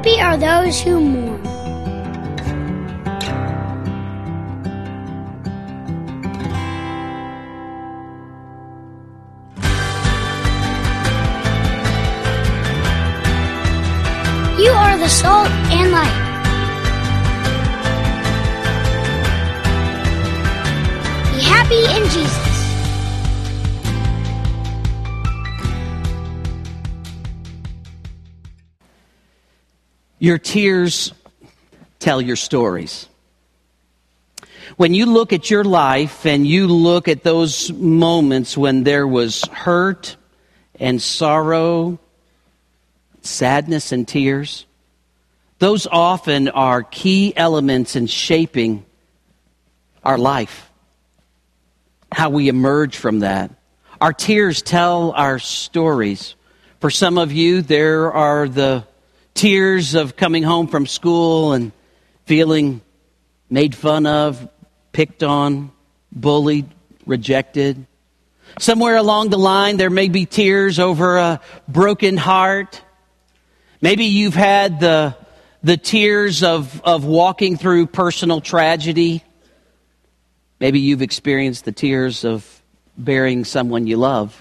Happy are those who mourn. You are the salt and light. Be happy in Jesus. Your tears tell your stories. When you look at your life and you look at those moments when there was hurt and sorrow, sadness and tears, those often are key elements in shaping our life, how we emerge from that. Our tears tell our stories. For some of you, there are the tears of coming home from school and feeling made fun of, picked on, bullied, rejected. Somewhere along the line, there may be tears over a broken heart. Maybe you've had the, the tears of, of walking through personal tragedy. Maybe you've experienced the tears of burying someone you love.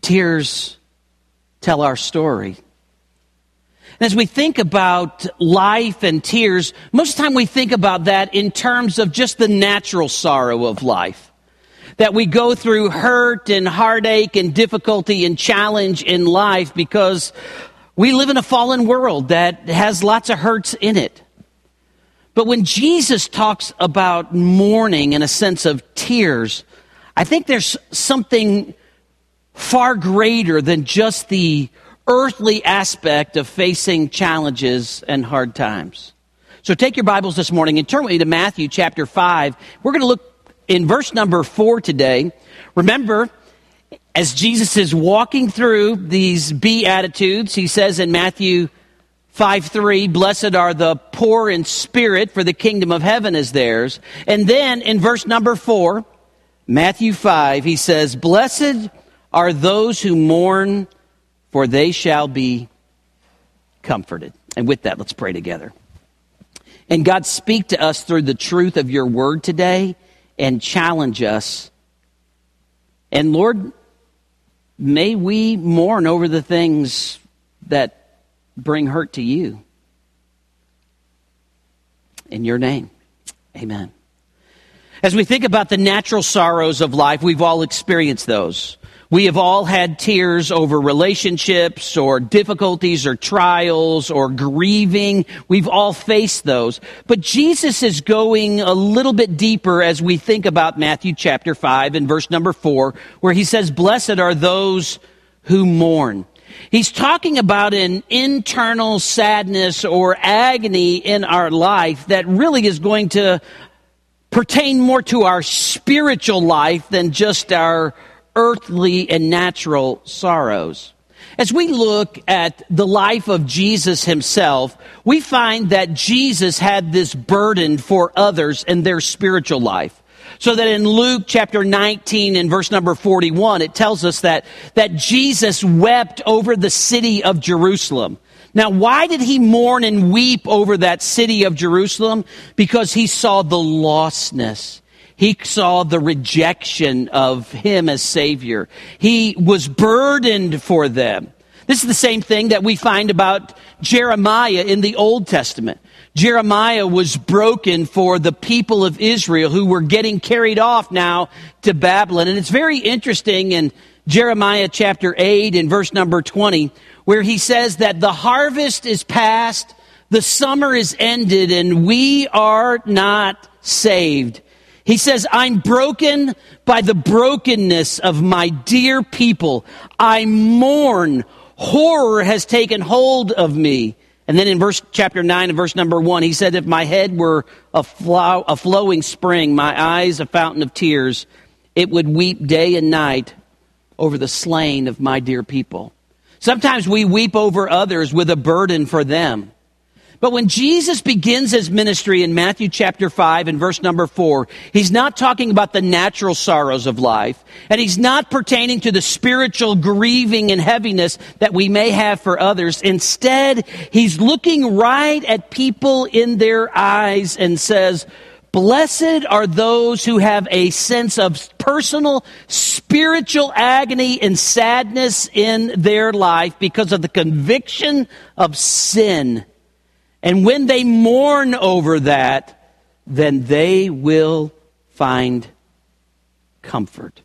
Tears tell our story. As we think about life and tears, most of the time we think about that in terms of just the natural sorrow of life. That we go through hurt and heartache and difficulty and challenge in life because we live in a fallen world that has lots of hurts in it. But when Jesus talks about mourning in a sense of tears, I think there's something far greater than just the earthly aspect of facing challenges and hard times. So take your Bibles this morning and turn with me to Matthew chapter 5. We're going to look in verse number 4 today. Remember, as Jesus is walking through these Beatitudes, he says in Matthew 5 3, Blessed are the poor in spirit, for the kingdom of heaven is theirs. And then in verse number 4, Matthew 5, he says, Blessed are those who mourn for they shall be comforted. And with that, let's pray together. And God, speak to us through the truth of your word today and challenge us. And Lord, may we mourn over the things that bring hurt to you. In your name, amen. As we think about the natural sorrows of life, we've all experienced those. We have all had tears over relationships or difficulties or trials or grieving. We've all faced those. But Jesus is going a little bit deeper as we think about Matthew chapter 5 and verse number 4, where he says, Blessed are those who mourn. He's talking about an internal sadness or agony in our life that really is going to pertain more to our spiritual life than just our earthly and natural sorrows. As we look at the life of Jesus himself, we find that Jesus had this burden for others in their spiritual life. So that in Luke chapter 19 and verse number 41, it tells us that, that Jesus wept over the city of Jerusalem. Now, why did he mourn and weep over that city of Jerusalem? Because he saw the lostness he saw the rejection of him as Savior. He was burdened for them. This is the same thing that we find about Jeremiah in the Old Testament. Jeremiah was broken for the people of Israel who were getting carried off now to Babylon. And it's very interesting in Jeremiah chapter 8 and verse number 20, where he says that the harvest is past, the summer is ended, and we are not saved. He says, I'm broken by the brokenness of my dear people. I mourn. Horror has taken hold of me. And then in verse chapter 9 and verse number 1, he said, If my head were a, flow, a flowing spring, my eyes a fountain of tears, it would weep day and night over the slain of my dear people. Sometimes we weep over others with a burden for them. But when Jesus begins his ministry in Matthew chapter 5 and verse number 4, he's not talking about the natural sorrows of life, and he's not pertaining to the spiritual grieving and heaviness that we may have for others. Instead, he's looking right at people in their eyes and says, Blessed are those who have a sense of personal spiritual agony and sadness in their life because of the conviction of sin and when they mourn over that, then they will find comfort.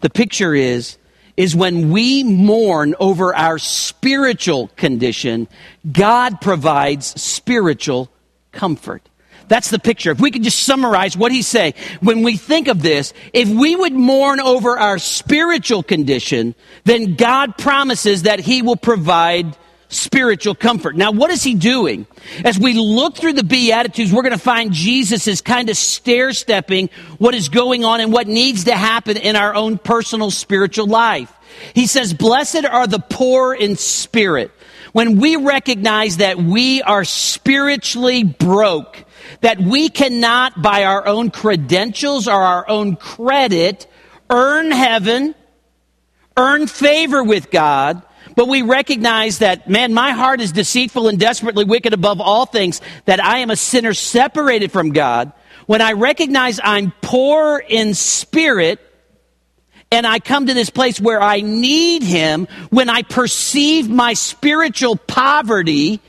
The picture is is when we mourn over our spiritual condition, God provides spiritual comfort. That's the picture. If we could just summarize what he's saying, when we think of this, if we would mourn over our spiritual condition, then God promises that he will provide spiritual comfort. Now, what is he doing? As we look through the Beatitudes, we're going to find Jesus is kind of stair stepping what is going on and what needs to happen in our own personal spiritual life. He says, Blessed are the poor in spirit. When we recognize that we are spiritually broke, that we cannot, by our own credentials or our own credit, earn heaven, earn favor with God, but we recognize that, man, my heart is deceitful and desperately wicked above all things, that I am a sinner separated from God. When I recognize I'm poor in spirit, and I come to this place where I need Him, when I perceive my spiritual poverty,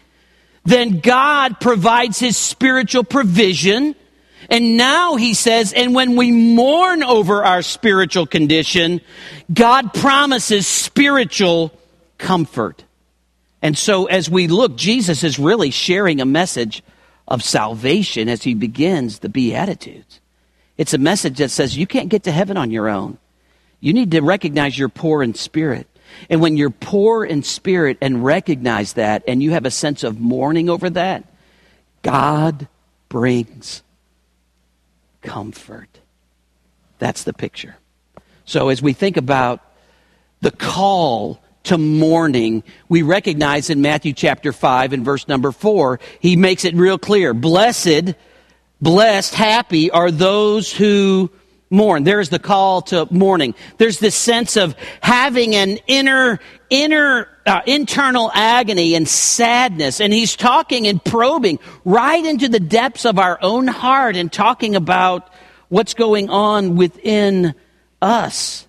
then God provides His spiritual provision. And now he says, and when we mourn over our spiritual condition, God promises spiritual comfort. And so, as we look, Jesus is really sharing a message of salvation as he begins the Beatitudes. It's a message that says you can't get to heaven on your own. You need to recognize you're poor in spirit. And when you're poor in spirit and recognize that, and you have a sense of mourning over that, God brings comfort. That's the picture. So, as we think about the call to mourning, we recognize in Matthew chapter 5 and verse number 4, he makes it real clear. Blessed, blessed, happy are those who mourn. There's the call to mourning. There's this sense of having an inner, inner, uh, internal agony and sadness. And he's talking and probing right into the depths of our own heart and talking about what's going on within us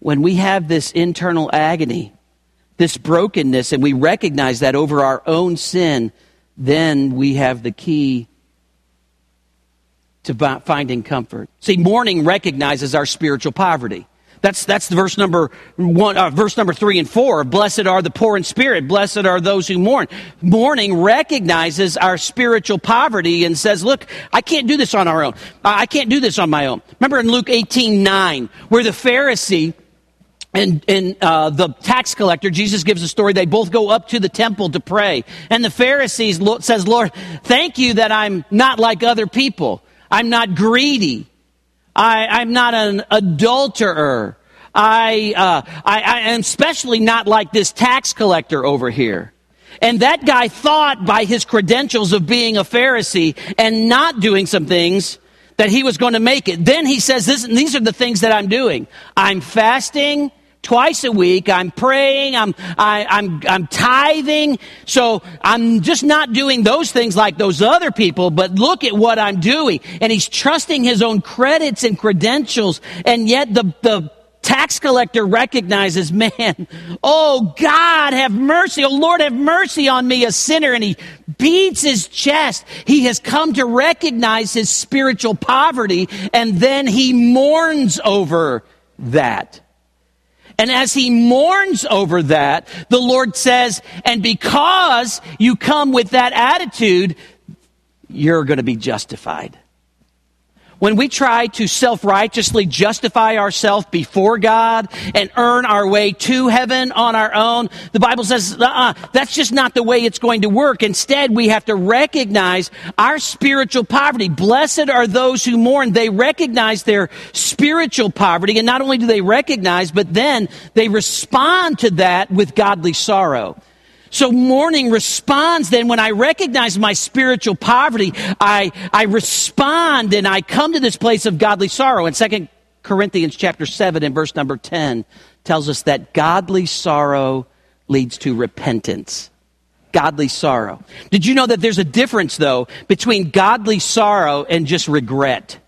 when we have this internal agony, this brokenness, and we recognize that over our own sin, then we have the key to finding comfort. See, mourning recognizes our spiritual poverty. That's, that's verse number one, uh, verse number three and four. Blessed are the poor in spirit. Blessed are those who mourn. Mourning recognizes our spiritual poverty and says, look, I can't do this on our own. I can't do this on my own. Remember in Luke 18, 9, where the Pharisee and, and uh, the tax collector, Jesus gives a story. They both go up to the temple to pray, and the Pharisees lo- says, "Lord, thank you that I'm not like other people. I'm not greedy. I, I'm not an adulterer. I, uh, I, I am especially not like this tax collector over here." And that guy thought by his credentials of being a Pharisee and not doing some things that he was going to make it. Then he says, this, these are the things that I'm doing. I'm fasting twice a week. I'm praying. I'm, I, I'm, I'm tithing. So I'm just not doing those things like those other people, but look at what I'm doing. And he's trusting his own credits and credentials. And yet the, the tax collector recognizes, man, oh God, have mercy. Oh Lord, have mercy on me, a sinner. And he beats his chest. He has come to recognize his spiritual poverty and then he mourns over that. And as he mourns over that, the Lord says, and because you come with that attitude, you're going to be justified when we try to self righteously justify ourselves before God and earn our way to heaven on our own, the Bible says uh-uh, that's just not the way it's going to work. Instead, we have to recognize our spiritual poverty. Blessed are those who mourn. They recognize their spiritual poverty, and not only do they recognize, but then they respond to that with godly sorrow. So mourning responds then when I recognize my spiritual poverty, I, I respond and I come to this place of godly sorrow. And 2 Corinthians chapter 7 and verse number 10 tells us that godly sorrow leads to repentance. Godly sorrow. Did you know that there's a difference though between godly sorrow and just regret?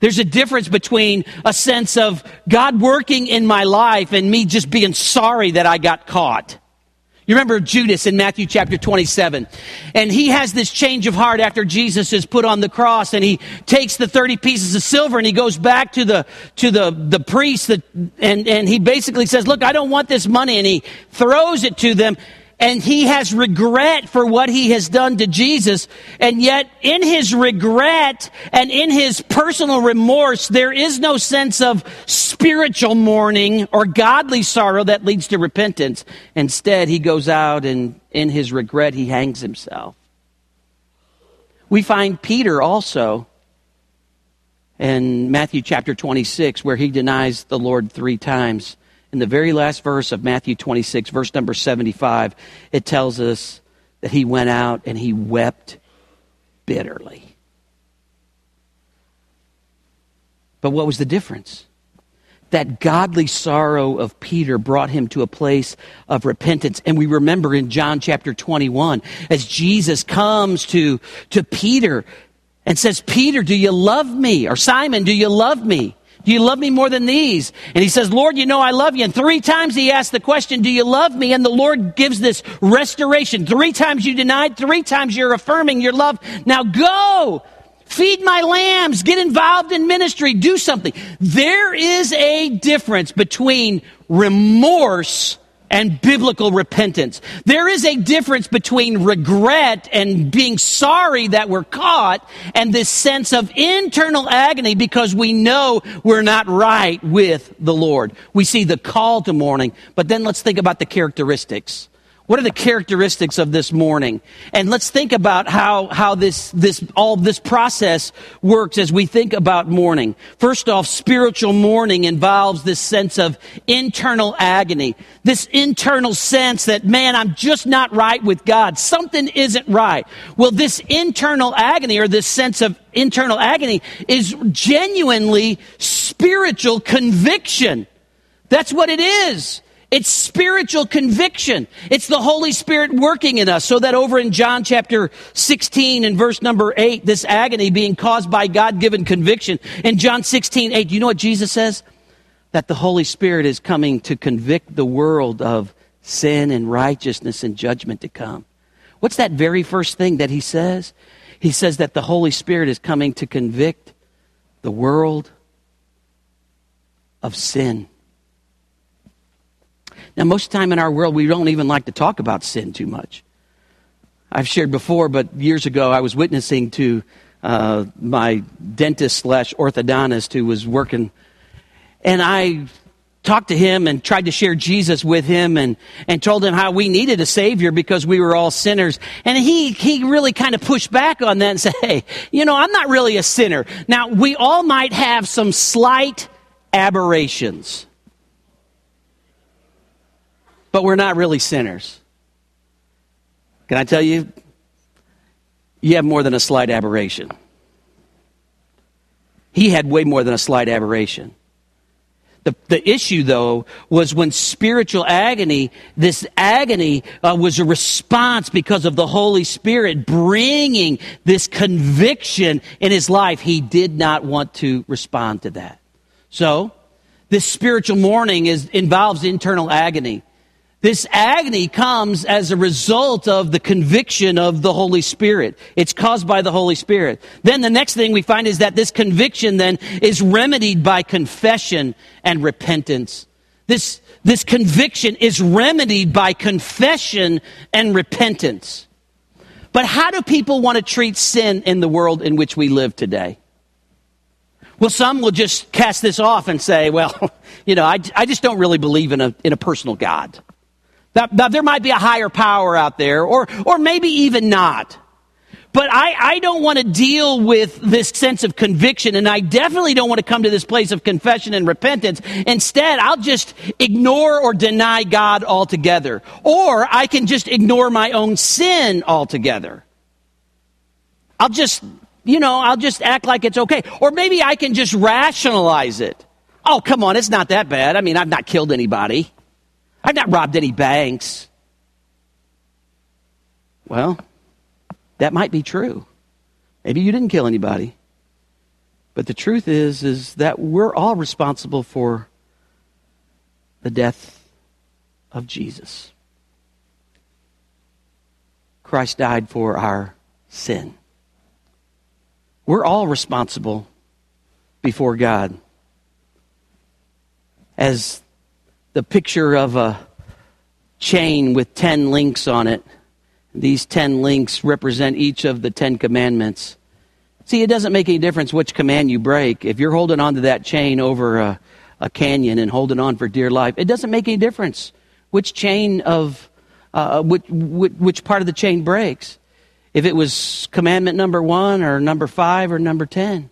There's a difference between a sense of God working in my life and me just being sorry that I got caught. You remember Judas in Matthew chapter 27. And he has this change of heart after Jesus is put on the cross and he takes the 30 pieces of silver and he goes back to the, to the, the priest that, and, and he basically says, look, I don't want this money. And he throws it to them and he has regret for what he has done to Jesus. And yet, in his regret and in his personal remorse, there is no sense of spiritual mourning or godly sorrow that leads to repentance. Instead, he goes out and in his regret, he hangs himself. We find Peter also in Matthew chapter 26, where he denies the Lord three times in the very last verse of Matthew 26, verse number 75, it tells us that he went out and he wept bitterly. But what was the difference? That godly sorrow of Peter brought him to a place of repentance. And we remember in John chapter 21, as Jesus comes to, to Peter and says, Peter, do you love me? Or Simon, do you love me? Do you love me more than these? And he says, Lord, you know I love you. And three times he asks the question, Do you love me? And the Lord gives this restoration. Three times you denied, three times you're affirming your love. Now go! Feed my lambs. Get involved in ministry. Do something. There is a difference between remorse and biblical repentance. There is a difference between regret and being sorry that we're caught and this sense of internal agony because we know we're not right with the Lord. We see the call to mourning, but then let's think about the characteristics. What are the characteristics of this mourning? And let's think about how, how this, this, all this process works as we think about mourning. First off, spiritual mourning involves this sense of internal agony. This internal sense that, man, I'm just not right with God. Something isn't right. Well, this internal agony or this sense of internal agony is genuinely spiritual conviction. That's what it is. It's spiritual conviction. It's the Holy Spirit working in us. So that over in John chapter 16 and verse number 8, this agony being caused by God given conviction. In John 16, 8, do you know what Jesus says? That the Holy Spirit is coming to convict the world of sin and righteousness and judgment to come. What's that very first thing that he says? He says that the Holy Spirit is coming to convict the world of sin now, most of the time in our world, we don't even like to talk about sin too much. I've shared before, but years ago, I was witnessing to uh, my dentist slash orthodontist who was working, and I talked to him and tried to share Jesus with him and, and told him how we needed a Savior because we were all sinners. And he, he really kind of pushed back on that and said, hey, you know, I'm not really a sinner. Now, we all might have some slight aberrations but we're not really sinners. Can I tell you? You have more than a slight aberration. He had way more than a slight aberration. The, the issue, though, was when spiritual agony, this agony uh, was a response because of the Holy Spirit bringing this conviction in his life. He did not want to respond to that. So, this spiritual mourning is, involves internal agony. This agony comes as a result of the conviction of the Holy Spirit. It's caused by the Holy Spirit. Then the next thing we find is that this conviction then is remedied by confession and repentance. This, this conviction is remedied by confession and repentance. But how do people want to treat sin in the world in which we live today? Well, some will just cast this off and say, well, you know, I, I just don't really believe in a, in a personal God. That, that there might be a higher power out there, or, or maybe even not. but I, I don't want to deal with this sense of conviction, and I definitely don't want to come to this place of confession and repentance. Instead, I'll just ignore or deny God altogether. Or I can just ignore my own sin altogether. I'll just, you know, I'll just act like it's okay. Or maybe I can just rationalize it. Oh, come on, it's not that bad. I mean, I've not killed anybody. I've not robbed any banks. Well, that might be true. Maybe you didn't kill anybody. But the truth is is that we're all responsible for the death of Jesus. Christ died for our sin. We're all responsible before God. As the picture of a chain with 10 links on it, these 10 links represent each of the 10 commandments. See, it doesn't make any difference which command you break. If you're holding on to that chain over a, a canyon and holding on for dear life, it doesn't make any difference which chain of, uh, which, which, which part of the chain breaks if it was commandment number one or number five or number ten.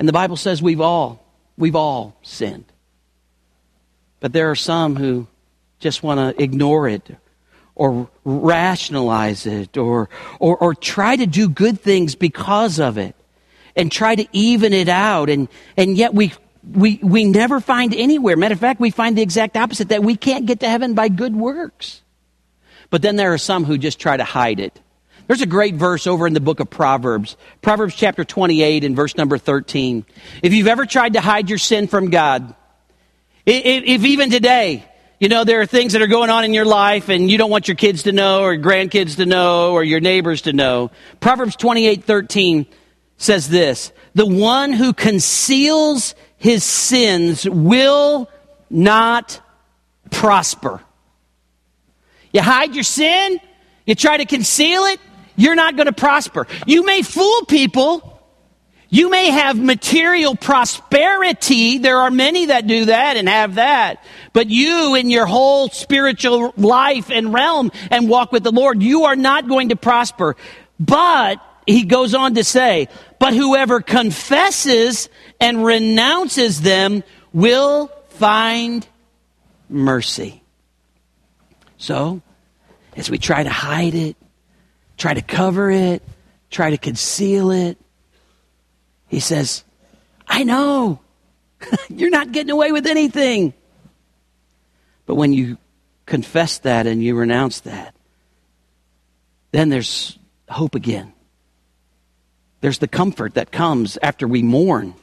And the Bible says we've all, we've all sinned. But there are some who just want to ignore it or rationalize it or, or, or try to do good things because of it and try to even it out. And, and yet we, we, we never find anywhere. Matter of fact, we find the exact opposite that we can't get to heaven by good works. But then there are some who just try to hide it. There's a great verse over in the book of Proverbs, Proverbs chapter 28 and verse number 13. If you've ever tried to hide your sin from God, if, even today, you know, there are things that are going on in your life and you don't want your kids to know or grandkids to know or your neighbors to know. Proverbs 28 13 says this The one who conceals his sins will not prosper. You hide your sin, you try to conceal it, you're not going to prosper. You may fool people. You may have material prosperity. There are many that do that and have that. But you, in your whole spiritual life and realm and walk with the Lord, you are not going to prosper. But, he goes on to say, but whoever confesses and renounces them will find mercy. So, as we try to hide it, try to cover it, try to conceal it, he says, I know. You're not getting away with anything. But when you confess that and you renounce that, then there's hope again. There's the comfort that comes after we mourn.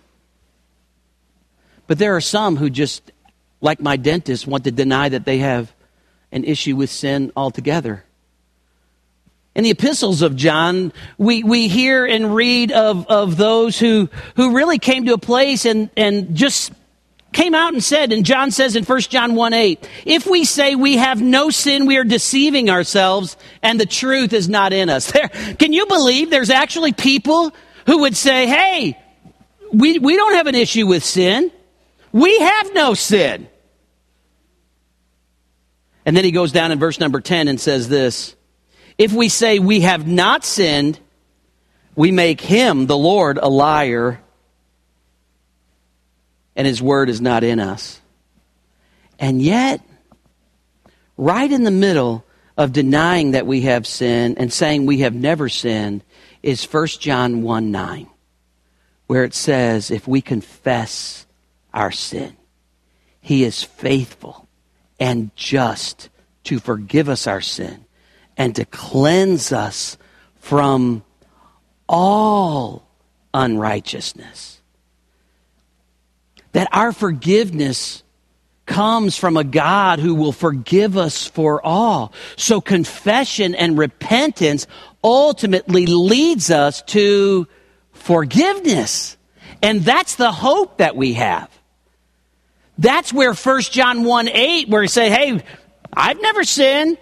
But there are some who just, like my dentist, want to deny that they have an issue with sin altogether. In the epistles of John, we, we hear and read of, of those who, who really came to a place and, and just came out and said, and John says in 1 John 1 8, if we say we have no sin, we are deceiving ourselves and the truth is not in us. There, can you believe there's actually people who would say, hey, we, we don't have an issue with sin. We have no sin. And then he goes down in verse number 10 and says this If we say we have not sinned, we make him, the Lord, a liar, and his word is not in us. And yet, right in the middle of denying that we have sinned and saying we have never sinned is 1 John 1 9, where it says, If we confess our sin, he is faithful and just to forgive us our sin and to cleanse us from all unrighteousness. That our forgiveness comes from a God who will forgive us for all. So confession and repentance ultimately leads us to forgiveness. And that's the hope that we have. That's where 1 John 1 8, where he say, hey, I've never sinned.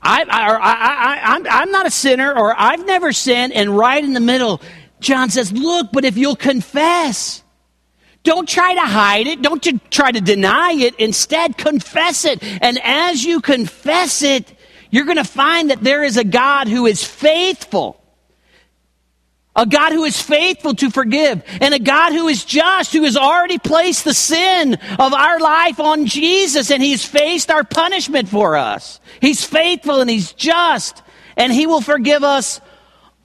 I, I, I, I'm, I'm not a sinner, or I've never sinned. And right in the middle, John says, look, but if you'll confess, don't try to hide it. Don't try to deny it. Instead, confess it. And as you confess it, you're going to find that there is a God who is faithful. A God who is faithful to forgive, and a God who is just, who has already placed the sin of our life on Jesus, and He's faced our punishment for us. He's faithful and He's just, and He will forgive us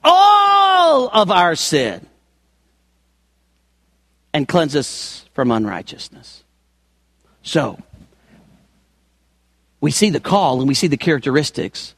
all of our sin and cleanse us from unrighteousness. So, we see the call and we see the characteristics.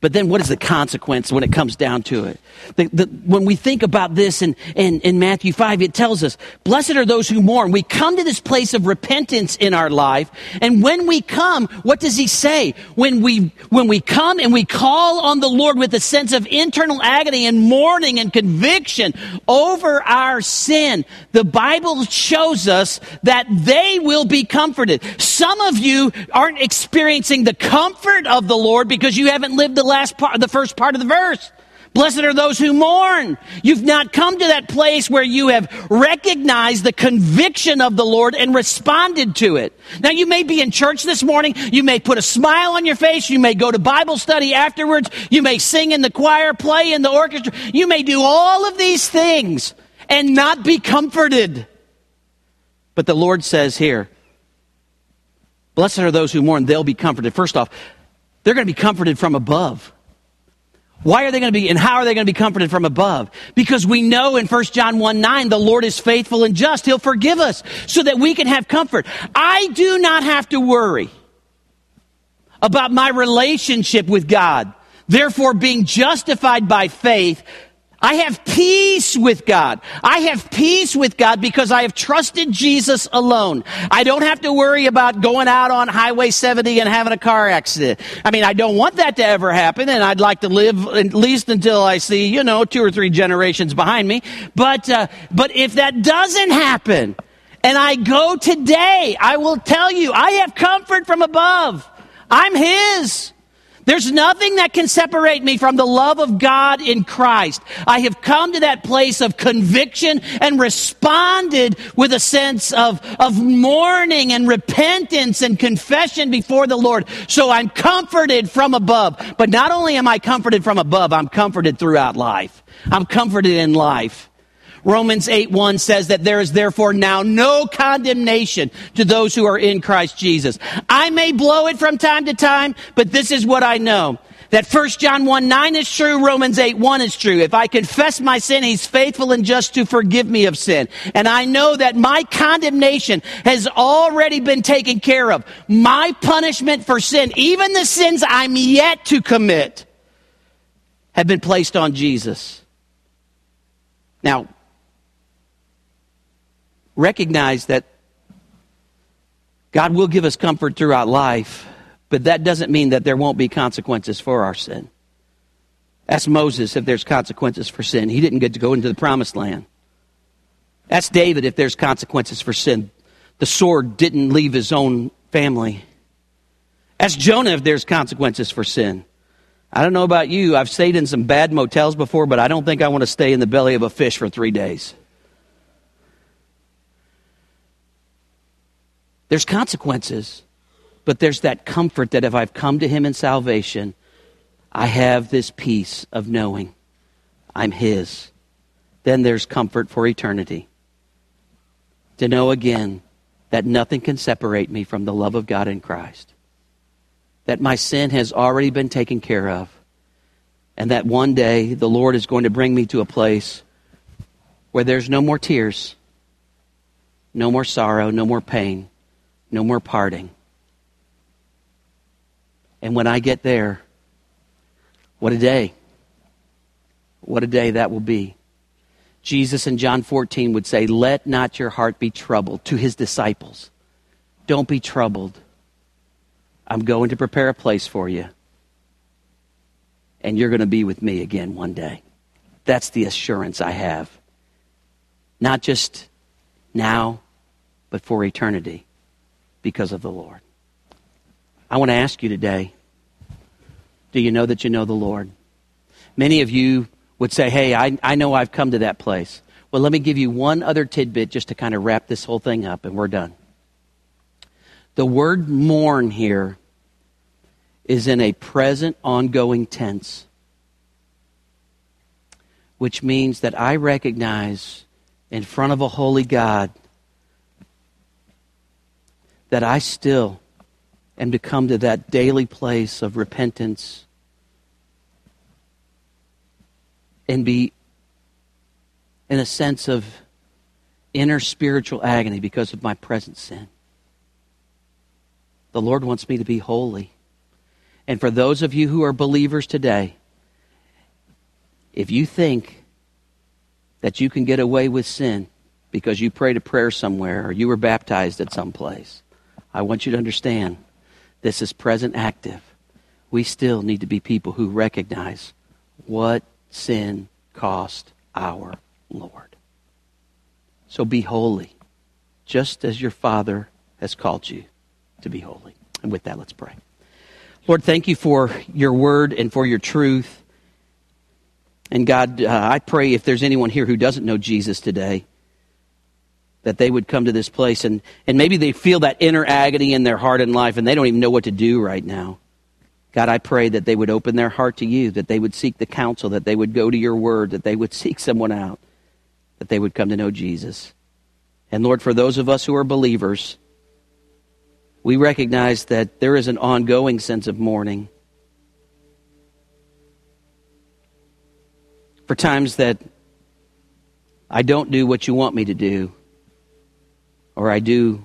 But then what is the consequence when it comes down to it? The, the, when we think about this in, in, in Matthew 5, it tells us, blessed are those who mourn. We come to this place of repentance in our life. And when we come, what does he say? When we, when we come and we call on the Lord with a sense of internal agony and mourning and conviction over our sin, the Bible shows us that they will be comforted. Some of you aren't experiencing the comfort of the Lord because you haven't lived the last part, the first part of the verse. Blessed are those who mourn. You've not come to that place where you have recognized the conviction of the Lord and responded to it. Now you may be in church this morning. You may put a smile on your face. You may go to Bible study afterwards. You may sing in the choir, play in the orchestra. You may do all of these things and not be comforted. But the Lord says here, blessed are those who mourn. They'll be comforted. First off, they're going to be comforted from above. Why are they going to be, and how are they going to be comforted from above? Because we know in 1 John 1 9, the Lord is faithful and just. He'll forgive us so that we can have comfort. I do not have to worry about my relationship with God. Therefore, being justified by faith, I have peace with God. I have peace with God because I have trusted Jesus alone. I don't have to worry about going out on Highway 70 and having a car accident. I mean, I don't want that to ever happen, and I'd like to live at least until I see, you know, two or three generations behind me. But, uh, but if that doesn't happen, and I go today, I will tell you, I have comfort from above. I'm His. There's nothing that can separate me from the love of God in Christ. I have come to that place of conviction and responded with a sense of, of mourning and repentance and confession before the Lord. So I'm comforted from above. But not only am I comforted from above, I'm comforted throughout life. I'm comforted in life. Romans 8 1 says that there is therefore now no condemnation to those who are in Christ Jesus. I may blow it from time to time, but this is what I know. That 1 John 1 9 is true, Romans 8 1 is true. If I confess my sin, he's faithful and just to forgive me of sin. And I know that my condemnation has already been taken care of. My punishment for sin, even the sins I'm yet to commit, have been placed on Jesus. Now, recognize that God will give us comfort throughout life, but that doesn't mean that there won't be consequences for our sin. Ask Moses if there's consequences for sin. He didn't get to go into the promised land. Ask David if there's consequences for sin. The sword didn't leave his own family. Ask Jonah if there's consequences for sin. I don't know about you. I've stayed in some bad motels before, but I don't think I want to stay in the belly of a fish for three days. There's consequences, but there's that comfort that if I've come to Him in salvation, I have this peace of knowing I'm His. Then there's comfort for eternity. To know again that nothing can separate me from the love of God in Christ. That my sin has already been taken care of. And that one day the Lord is going to bring me to a place where there's no more tears, no more sorrow, no more pain no more parting. And when I get there, what a day. What a day that will be. Jesus in John 14 would say, Let not your heart be troubled to his disciples. Don't be troubled. I'm going to prepare a place for you. And you're going to be with me again one day. That's the assurance I have. Not just now, but for eternity because of the Lord. I want to ask you today do you know that you know the Lord? Many of you would say, hey, I, I know I've come to that place. Well, let me give you one other tidbit just to kind of wrap this whole thing up, and we're done. The word mourn here is in a present, ongoing tense, which means that I recognize in front of a holy God that I still am to come to that daily place of repentance and be in a sense of inner spiritual agony because of my present sin. The Lord wants me to be holy. And for those of you who are believers today, if you think that you can get away with sin because you prayed a prayer somewhere or you were baptized at some place, I want you to understand this is present active. We still need to be people who recognize what sin cost our Lord. So be holy, just as your Father has called you to be holy. And with that, let's pray. Lord, thank you for your word and for your truth. And God, uh, I pray if there's anyone here who doesn't know Jesus today, that they would come to this place and, and maybe they feel that inner agony in their heart and life and they don't even know what to do right now. God, I pray that they would open their heart to you, that they would seek the counsel, that they would go to your word, that they would seek someone out, that they would come to know Jesus. And Lord, for those of us who are believers, we recognize that there is an ongoing sense of mourning. For times that I don't do what you want me to do, or I do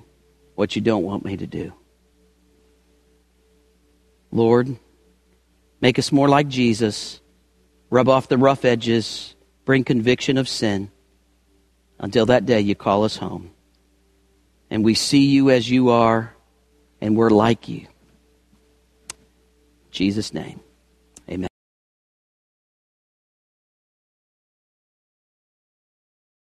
what you don't want me to do. Lord, make us more like Jesus, rub off the rough edges, bring conviction of sin until that day you call us home. And we see you as you are, and we're like you. In Jesus' name.